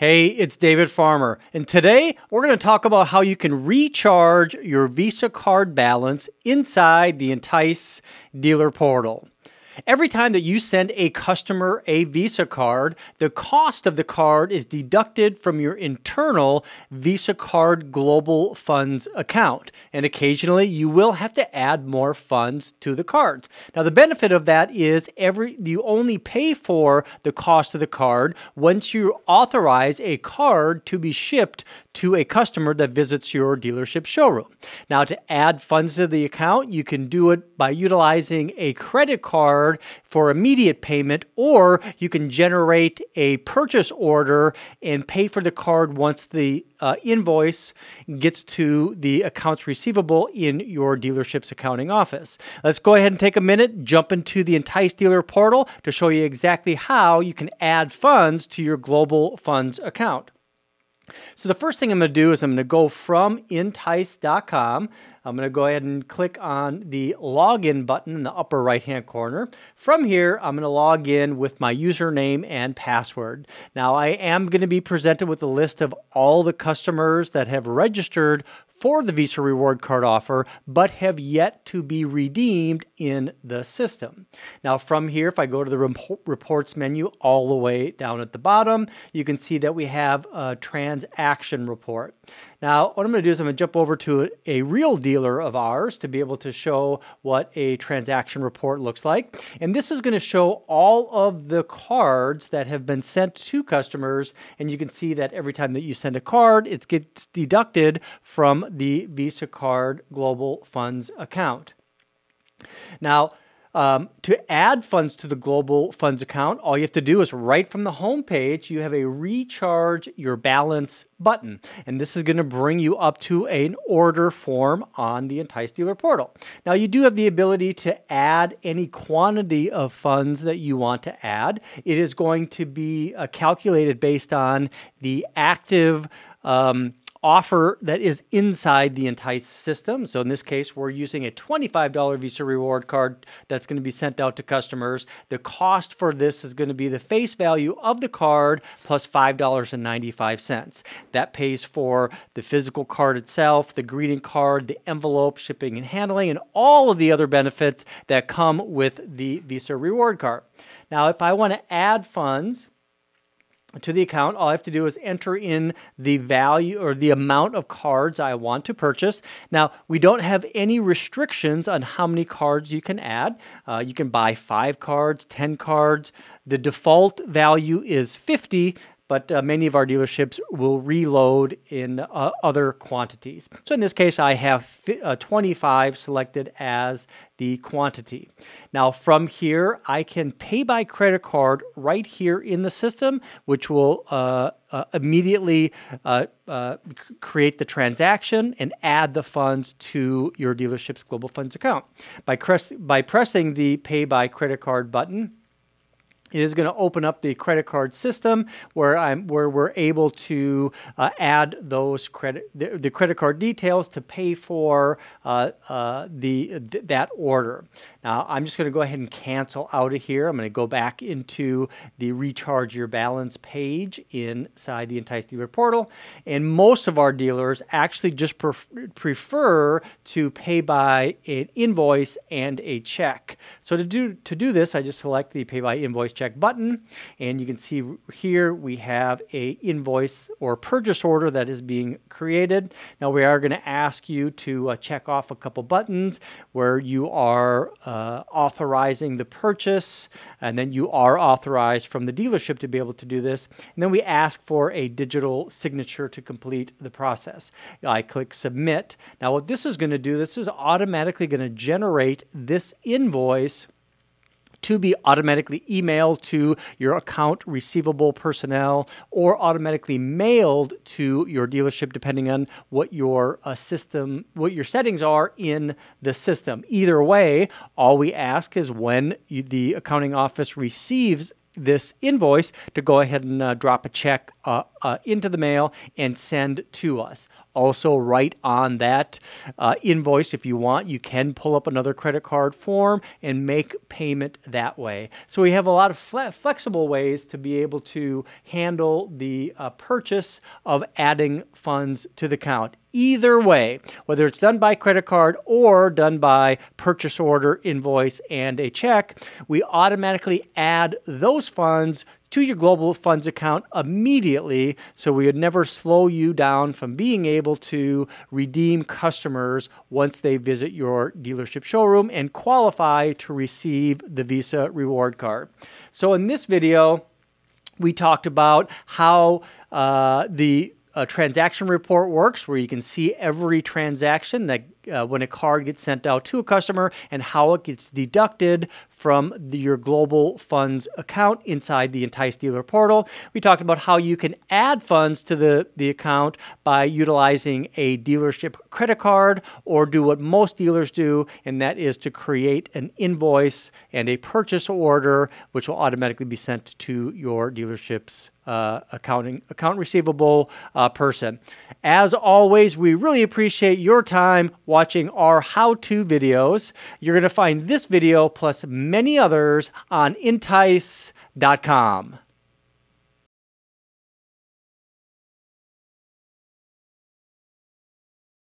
Hey, it's David Farmer, and today we're going to talk about how you can recharge your Visa card balance inside the Entice dealer portal. Every time that you send a customer a Visa card, the cost of the card is deducted from your internal Visa Card Global Funds account. And occasionally you will have to add more funds to the cards. Now the benefit of that is every you only pay for the cost of the card once you authorize a card to be shipped to a customer that visits your dealership showroom. Now to add funds to the account, you can do it by utilizing a credit card for immediate payment, or you can generate a purchase order and pay for the card once the uh, invoice gets to the accounts receivable in your dealership's accounting office. Let's go ahead and take a minute, jump into the Entice Dealer portal to show you exactly how you can add funds to your Global Funds account. So the first thing I'm going to do is I'm going to go from entice.com. I'm going to go ahead and click on the login button in the upper right hand corner. From here, I'm going to log in with my username and password. Now, I am going to be presented with a list of all the customers that have registered for the Visa reward card offer, but have yet to be redeemed in the system. Now, from here, if I go to the reports menu all the way down at the bottom, you can see that we have a transaction report. Now, what I'm going to do is I'm going to jump over to a real dealer of ours to be able to show what a transaction report looks like. And this is going to show all of the cards that have been sent to customers. And you can see that every time that you send a card, it gets deducted from the Visa Card Global Funds account. Now, um, to add funds to the Global Funds account, all you have to do is right from the home page, you have a recharge your balance button. And this is going to bring you up to an order form on the Entice Dealer portal. Now, you do have the ability to add any quantity of funds that you want to add. It is going to be uh, calculated based on the active um, offer that is inside the Entice system. So in this case, we're using a $25 Visa reward card that's going to be sent out to customers. The cost for this is going to be the face value of the card plus $5.95. That pays for the physical card itself, the greeting card, the envelope, shipping and handling, and all of the other benefits that come with the Visa reward card. Now, if I want to add funds, to the account, all I have to do is enter in the value or the amount of cards I want to purchase. Now, we don't have any restrictions on how many cards you can add. Uh, you can buy five cards, 10 cards. The default value is 50, but uh, many of our dealerships will reload in uh, other quantities. So in this case, I have uh, 25 selected as the quantity. Now from here, I can pay by credit card right here in the system, which will uh, uh, immediately uh, create the transaction and add the funds to your dealership's Global Funds account. By, by pressing the pay by credit card button, is going to open up the credit card system where I'm where we're able to uh, add those credit the, the, credit card details to pay for uh, uh, the th that order. Now I'm just going to go ahead and cancel out of here. I'm going to go back into the recharge your balance page inside the Entice Dealer portal, and most of our dealers actually just pref prefer to pay by an invoice and a check. So to do to do this, I just select the pay by invoice check button. And you can see here we have a invoice or purchase order that is being created. Now we are going to ask you to uh, check off a couple buttons where you are uh, authorizing the purchase and then you are authorized from the dealership to be able to do this. And then we ask for a digital signature to complete the process. I click submit. Now what this is going to do, this is automatically going to generate this invoice to be automatically emailed to your account receivable personnel or automatically mailed to your dealership depending on what your uh, system what your settings are in the system either way all we ask is when you, the accounting office receives this invoice to go ahead and uh, drop a check uh, uh, into the mail and send to us. Also, right on that uh, invoice, if you want, you can pull up another credit card form and make payment that way. So, we have a lot of fle- flexible ways to be able to handle the uh, purchase of adding funds to the account. Either way, whether it's done by credit card or done by purchase order, invoice, and a check, we automatically add those funds to your global funds account immediately so we would never slow you down from being able to redeem customers once they visit your dealership showroom and qualify to receive the Visa reward card. So in this video, we talked about how uh, the a transaction report works where you can see every transaction that uh, when a card gets sent out to a customer and how it gets deducted from the, your global funds account inside the Entice Dealer portal. We talked about how you can add funds to the, the account by utilizing a dealership credit card or do what most dealers do, and that is to create an invoice and a purchase order, which will automatically be sent to your dealership's uh, accounting account receivable uh, person. As always, we really appreciate your time watching our how-to videos. You're going to find this video plus many others on entice.com.